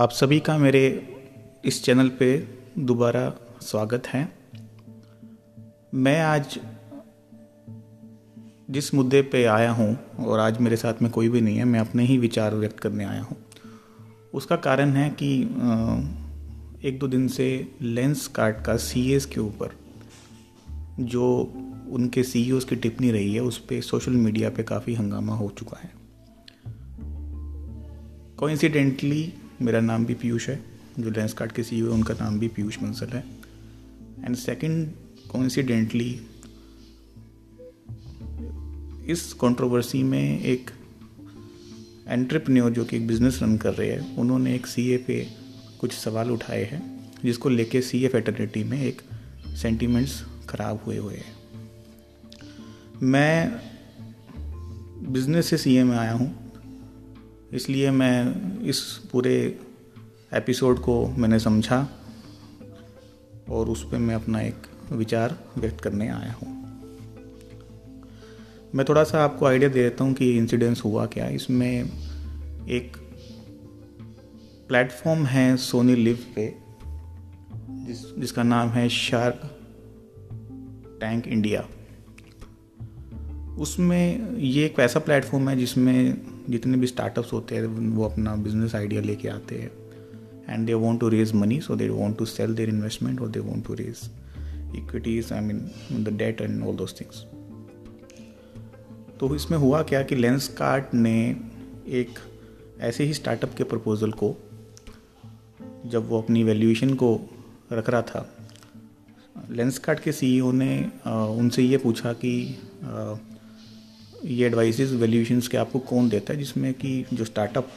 आप सभी का मेरे इस चैनल पे दोबारा स्वागत है। मैं आज जिस मुद्दे पे आया हूँ, और आज मेरे साथ में कोई भी नहीं है, मैं अपने ही विचार व्यक्त करने आया हूँ। उसका कारण है कि एक दो दिन से लेंस कार्ड का सी के ऊपर, जो उनके सी की टिप्पणी रही है, उस पर सोशल मीडिया पे काफ़ी हंगामा हो चुका है। कोइंसिडेंटली मेरा नाम भी पीयूष है, जो लेंस कार्ड के सी है, उनका नाम भी पीयूष बंसल है। एंड सेकंड कोइंसिडेंटली इस कंट्रोवर्सी में एक एंट्रप्रन्योर जो कि एक बिज़नेस रन कर रहे हैं, उन्होंने एक सीए पे कुछ सवाल उठाए हैं, जिसको लेके सी ए फेटर्निटी में एक सेंटिमेंट्स ख़राब हुए हुए हैं। मैं बिज़नेस से सीए में आया हूँ इसलिए मैं इस पूरे एपिसोड को मैंने समझा और उस पर मैं अपना एक विचार व्यक्त करने आया हूँ। मैं थोड़ा सा आपको आइडिया दे देता हूँ कि इंसिडेंस हुआ क्या। इसमें एक प्लेटफॉर्म है सोनी लिव पे, जिस, जिसका नाम है शार्क टैंक इंडिया उसमें ये एक ऐसा प्लेटफॉर्म है जिसमें जितने भी स्टार्टअप्स होते हैं, वो अपना बिज़नेस आइडिया लेके आते हैं। And they want to raise money so they want to sell their investment और they want to raise equities I mean the debt and all those things तो इसमें हुआ क्या कि लेंस कार्ट ने एक ऐसे ही स्टार्टअप के प्रपोजल को, जब वो अपनी वैल्यूएशन को रख रहा था लेंस कार्ट के सीईओ ने उनसे ये पूछा कि ये एडवाइसेस वैल्यूएशंस के आपको कौन देता है? जिसमें कि जो स्टार्टअप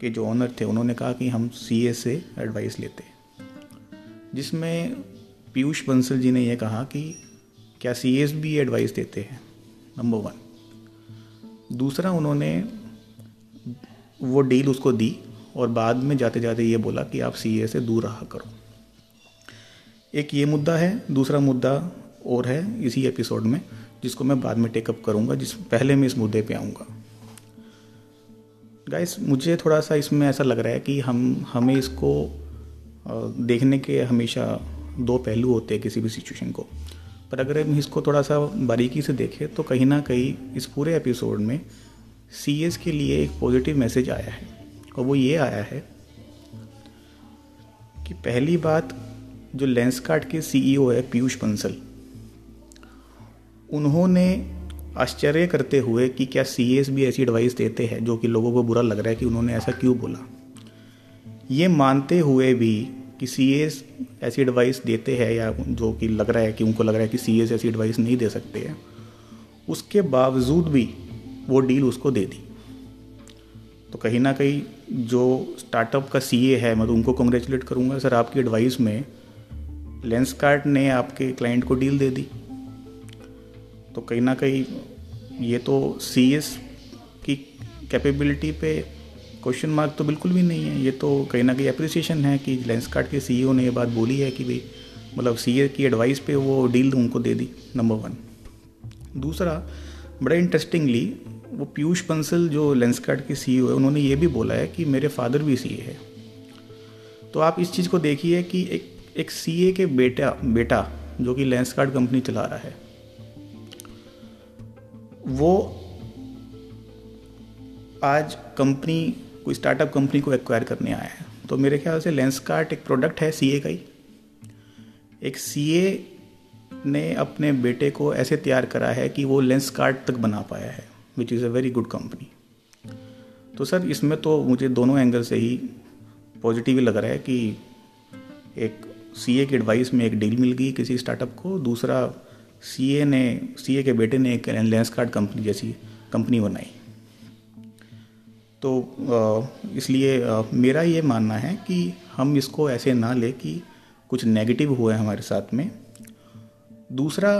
के जो ऑनर थे, उन्होंने कहा कि हम सी से एडवाइस लेते जिसमें पीयूष बंसल जी ने यह कहा कि क्या सी एस भी एडवाइस देते हैं? नंबर वन दूसरा, उन्होंने वो डील उसको दी और बाद में जाते जाते ये बोला कि आप सी से दूर रहा करो। एक ये मुद्दा है, दूसरा मुद्दा और है इसी एपिसोड में। जिसको मैं बाद में टेकअप करूँगा, जिस, पहले मैं इस मुद्दे पे आऊँगा। गाइस मुझे थोड़ा सा इसमें ऐसा लग रहा है कि हम, हमें इसको देखने के हमेशा दो पहलू होते हैं किसी भी सिचुएशन को। पर अगर हम इसको थोड़ा सा बारीकी से देखें तो कहीं ना कहीं इस पूरे एपिसोड में सीएस के लिए एक पॉजिटिव मैसेज आया है। और वो ये आया है कि पहली बात, जो लेंस कार्ड के सीईओ है, पीयूष बंसल उन्होंने आश्चर्य करते हुए कि क्या सीएस भी ऐसी एडवाइस देते हैं जो कि लोगों को बुरा लग रहा है कि उन्होंने ऐसा क्यों बोला? ये मानते हुए भी कि सी ऐसी एडवाइस देते हैं या जो कि लग रहा है कि उनको लग रहा है कि सी ऐसी एडवाइस नहीं दे सकते हैं, उसके बावजूद भी वो डील उसको दे दी। तो कहीं ना कहीं जो स्टार्टअप का सीए है, मैं तो उनको कॉन्ग्रेचुलेट करूँगा, सर, आपकी एडवाइस में लेंस कार्ट ने आपके क्लाइंट को डील दे दी। तो कहीं ना कहीं ये तो सी की कैपेबिलिटी पे क्वेश्चन मार्क तो बिल्कुल भी नहीं है। ये तो कहीं ना कहीं अप्रिसिएशन है कि लेंस कार्ड के सीईओ ने ये बात बोली है कि भाई मतलब सी की एडवाइस पे वो डील उनको दे दी नंबर वन दूसरा, बड़ा इंटरेस्टिंगली वो पीयूष बंसल जो लेंस कार्ड के सी है, उन्होंने ये भी बोला है कि मेरे फादर भी सी है। तो आप इस चीज़ को देखिए कि एक एक सीए के बेटा बेटा जो कि लेंस कार्ड कंपनी चला रहा है वो आज कंपनी कोई स्टार्टअप कंपनी को एक्वायर करने आया है। तो मेरे ख्याल से लेंस कार्ट एक प्रोडक्ट है सीए का ही। एक सीए ने अपने बेटे को ऐसे तैयार करा है कि वो लेंस कार्ट तक बना पाया है which is a very good company तो सर, इसमें तो मुझे दोनों एंगल से ही पॉजिटिव लग रहा है कि एक सीए की एडवाइस में एक डील मिल गई किसी स्टार्टअप को, दूसरा सी ने सीए के बेटे ने एक लेंस कार्ड कंपनी जैसी कंपनी बनाई। तो इसलिए मेरा ये मानना है कि हम इसको ऐसे ना ले कि कुछ नेगेटिव हुआ है हमारे साथ में। दूसरा,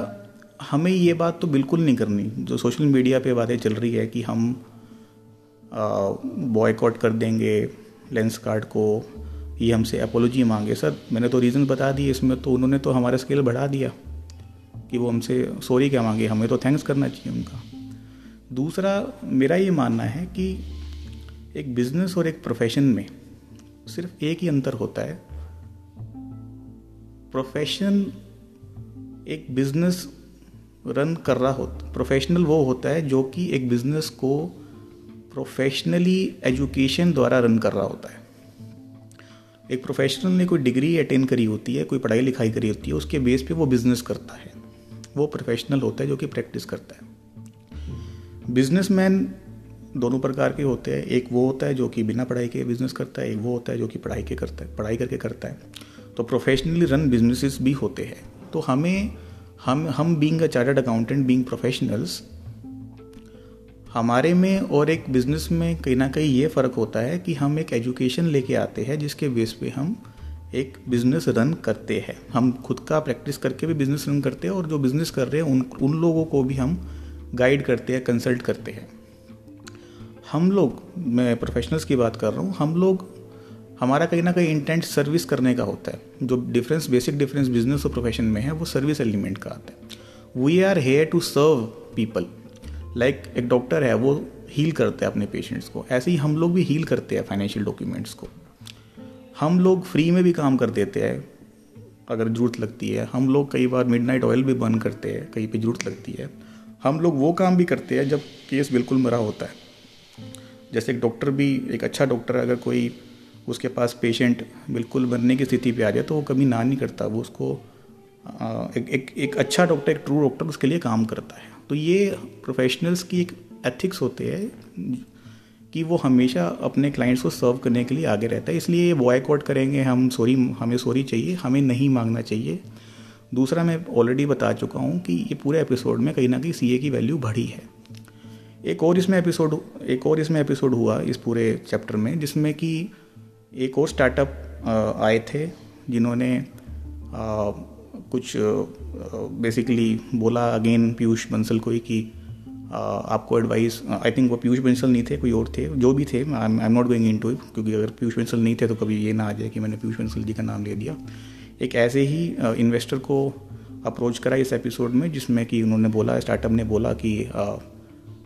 हमें ये बात तो बिल्कुल नहीं करनी। जो सोशल मीडिया पे बातें चल रही है कि हम बॉयकॉट कर देंगे लेंस कार्ड को, ये हमसे अपोलॉजी मांगे। सर, मैंने तो रीज़न बता दिए, इसमें तो उन्होंने तो हमारा स्केल बढ़ा दिया। कि वो हमसे सॉरी क्या मांगे? हमें तो थैंक्स करना चाहिए उनका। दूसरा, मेरा ये मानना है कि एक बिज़नेस और एक प्रोफेशन में सिर्फ़ एक ही अंतर होता है। प्रोफेशन एक बिज़नेस रन कर रहा होता प्रोफेशनल वो होता है जो कि एक बिज़नेस को प्रोफेशनली एजुकेशन द्वारा रन कर रहा होता है। एक प्रोफेशनल ने कोई डिग्री अटेंड करी होती है, कोई पढ़ाई लिखाई करी होती है, उसके बेस पे वो बिज़नेस करता है। वो प्रोफेशनल होता है जो कि प्रैक्टिस करता है। बिजनेसमैन दोनों प्रकार के होते हैं। एक वो होता है जो कि बिना पढ़ाई के बिज़नेस करता है, एक वो होता है जो कि पढ़ाई के करता है, पढ़ाई करके करता है। तो प्रोफेशनली रन बिजनेसेस भी होते हैं। तो हमें, हम हम being a chartered accountant being professionals हमारे में और एक बिज़नेस में कहीं ना कहीं ये फ़र्क होता है कि हम एक एजुकेशन लेके आते हैं जिसके बेस पे हम एक बिज़नेस रन करते हैं। हम खुद का प्रैक्टिस करके भी बिज़नेस रन करते हैं और जो बिज़नेस कर रहे हैं, उन उन लोगों को भी हम गाइड करते हैं कंसल्ट करते हैं। हम लोग, मैं प्रोफेशनल्स की बात कर रहा हूँ, हम लोग, हमारा कहीं ना कहीं इंटेंट सर्विस करने का होता है। जो डिफरेंस बेसिक डिफरेंस बिज़नेस और प्रोफेशन में है, वो सर्विस एलिमेंट का आता है। We are here to serve people like एक डॉक्टर है, वो हील करते हैं अपने पेशेंट्स को। ऐसे ही हम लोग भी हील करते हैं फाइनेंशियल डॉक्यूमेंट्स को। हम लोग फ्री में भी काम कर देते हैं, अगर ज़रूरत लगती है। हम लोग कई बार मिडनाइट ऑयल भी बर्न करते हैं, कहीं पे ज़रूरत लगती है। हम लोग वो काम भी करते हैं जब केस बिल्कुल मरा होता है। जैसे एक डॉक्टर भी, एक अच्छा डॉक्टर अगर कोई उसके पास पेशेंट बिल्कुल बनने की स्थिति पे आ जाए तो वो कभी ना नहीं करता। वो उसको एक एक एक अच्छा डॉक्टर एक ट्रू डॉक्टर उसके लिए काम करता है। तो ये प्रोफेशनल्स की एक एथिक्स होते हैं कि वो हमेशा अपने क्लाइंट्स को सर्व करने के लिए आगे रहता है। इसलिए ये बॉयकॉट करेंगे, हम सॉरी हमें सॉरी चाहिए, हमें नहीं मांगना चाहिए। दूसरा, मैं ऑलरेडी बता चुका हूँ कि ये पूरे एपिसोड में कहीं ना कहीं सीए की वैल्यू बढ़ी है। एक और इसमें एपिसोड एक और इसमें एपिसोड हुआ इस पूरे चैप्टर में, जिसमें कि एक और स्टार्टअप आए थे, जिन्होंने कुछ बेसिकली बोला अगेन पीयूष बंसल को ही कि आपको एडवाइस आई थिंक वो पीयूष बंसल नहीं थे, कोई और थे, जो भी थे I am not going in to क्योंकि अगर पीयूष बंसल नहीं थे तो कभी ये ना आ जाए कि मैंने पीयूष बंसल जी का नाम ले दिया। एक ऐसे ही इन्वेस्टर को अप्रोच करा इस एपिसोड में, जिसमें कि उन्होंने बोला स्टार्टअप ने बोला कि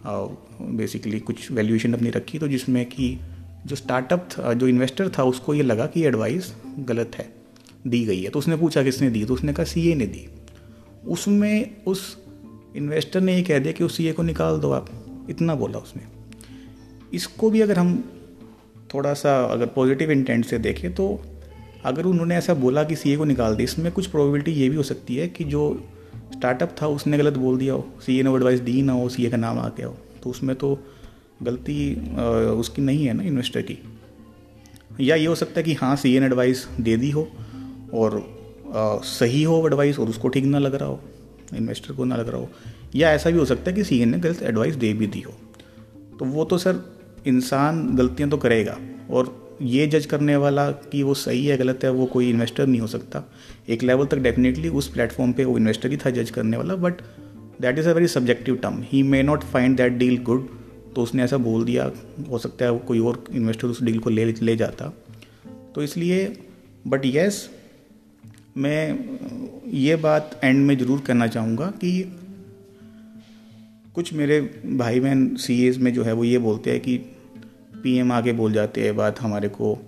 बेसिकली कुछ वैल्यूएशन अपनी रखी तो जिसमें कि जो स्टार्टअप जो इन्वेस्टर था, उसको ये लगा कि एडवाइस गलत है, दी गई है। तो उसने पूछा किसने दी तो उसने कहा सीए ने दी। उसमें उस इन्वेस्टर ने ये कह दिया कि उस सी को निकाल दो आप। इतना बोला उसने। इसको भी अगर हम थोड़ा सा अगर पॉजिटिव इंटेंट से देखें तो अगर उन्होंने ऐसा बोला कि सी को निकाल दी, इसमें कुछ प्रोबेबिलिटी ये भी हो सकती है कि जो स्टार्टअप था, उसने गलत बोल दिया हो। सी ने एडवाइस दी ना हो सी का नाम आ गया हो। तो उसमें तो गलती उसकी नहीं है ना इन्वेस्टर की। या ये हो सकता है कि हाँ सी एन एडवाइस दे दी हो और सही हो एडवाइस और उसको ठीक ना लग रहा हो। इन्वेस्टर को ना लग रहा हो। या ऐसा भी हो सकता है कि सी एन ने गलत एडवाइस दे भी दी हो। तो वो तो सर इंसान गलतियाँ तो करेगा और ये जज करने वाला कि वो सही है, गलत है, वो कोई इन्वेस्टर नहीं हो सकता। एक लेवल तक डेफिनेटली उस प्लेटफॉर्म पे वो इन्वेस्टर ही था जज करने वाला but that is a very subjective term he may not find that deal good तो उसने ऐसा बोल दिया। हो सकता है कोई और इन्वेस्टर उस डील को ले ले जाता। तो इसलिए बट यस मैं ये बात एंड में ज़रूर कहना चाहूँगा कि कुछ मेरे भाई बहन सी में जो है वो ये बोलते हैं कि पीएम आके बोल जाते हैं बात हमारे को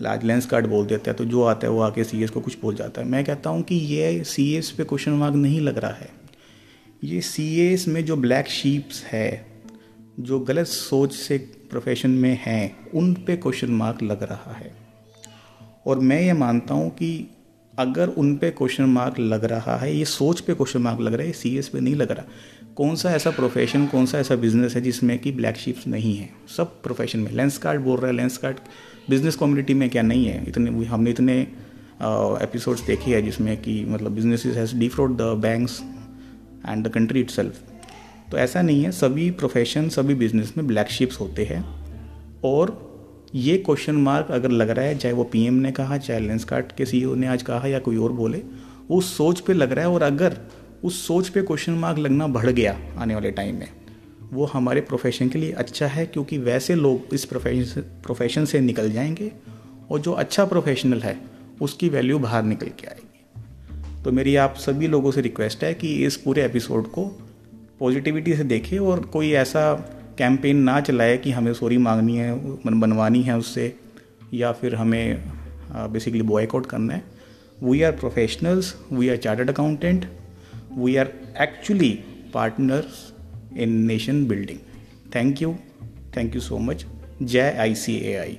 लार्ज लेंस कार्ड बोल देता है तो जो आता है वो आके सीएस को कुछ बोल जाता है। मैं कहता हूँ कि ये सीएस पे क्वेश्चन मार्क नहीं लग रहा है। ये सीएस में जो ब्लैक शीप्स है, जो गलत सोच से प्रोफेशन में हैं, उन पे क्वेश्चन मार्क लग रहा है। और मैं ये मानता हूँ कि अगर उन पे क्वेश्चन मार्क लग रहा है, ये सोच पे क्वेश्चन मार्क लग रहा है सी एस पे नहीं लग रहा। कौन सा ऐसा प्रोफेशन कौन सा ऐसा बिज़नेस है जिसमें कि ब्लैक शिप्स नहीं है? सब प्रोफेशन में। लेंस कार्ड बोल रहा है लेंस कार्ड बिज़नेस कम्युनिटी में क्या नहीं है? इतने हमने इतने एपिसोड्स देखे हैं जिसमें कि मतलब business has defraud the banks and the country it तो ऐसा नहीं है। सभी प्रोफेशन सभी बिज़नेस में ब्लैक शिप्स होते हैं और ये क्वेश्चन मार्क अगर लग रहा है, चाहे वो पीएम ने कहा, चाहे लेंस कार्ट के सीईओ ने आज कहा या कोई और बोले, वो सोच पे लग रहा है और अगर उस सोच पे क्वेश्चन मार्क लगना बढ़ गया आने वाले टाइम में, वो हमारे प्रोफेशन के लिए अच्छा है क्योंकि वैसे लोग इस प्रोफेशन प्रोफेशन से निकल जाएँगे और जो अच्छा प्रोफेशनल है, उसकी वैल्यू बाहर निकल के आएगी। तो मेरी आप सभी लोगों से रिक्वेस्ट है कि इस पूरे एपिसोड को पॉजिटिविटी से देखें और कोई ऐसा कैंपेन ना चलाए कि हमें सॉरी मांगनी है बनवानी है उससे, या फिर हमें बेसिकली बॉयकआउट करना है। We are professionals we are chartered accountant we are actually partners in nation building thank you thank you so much जय आई सी ए आई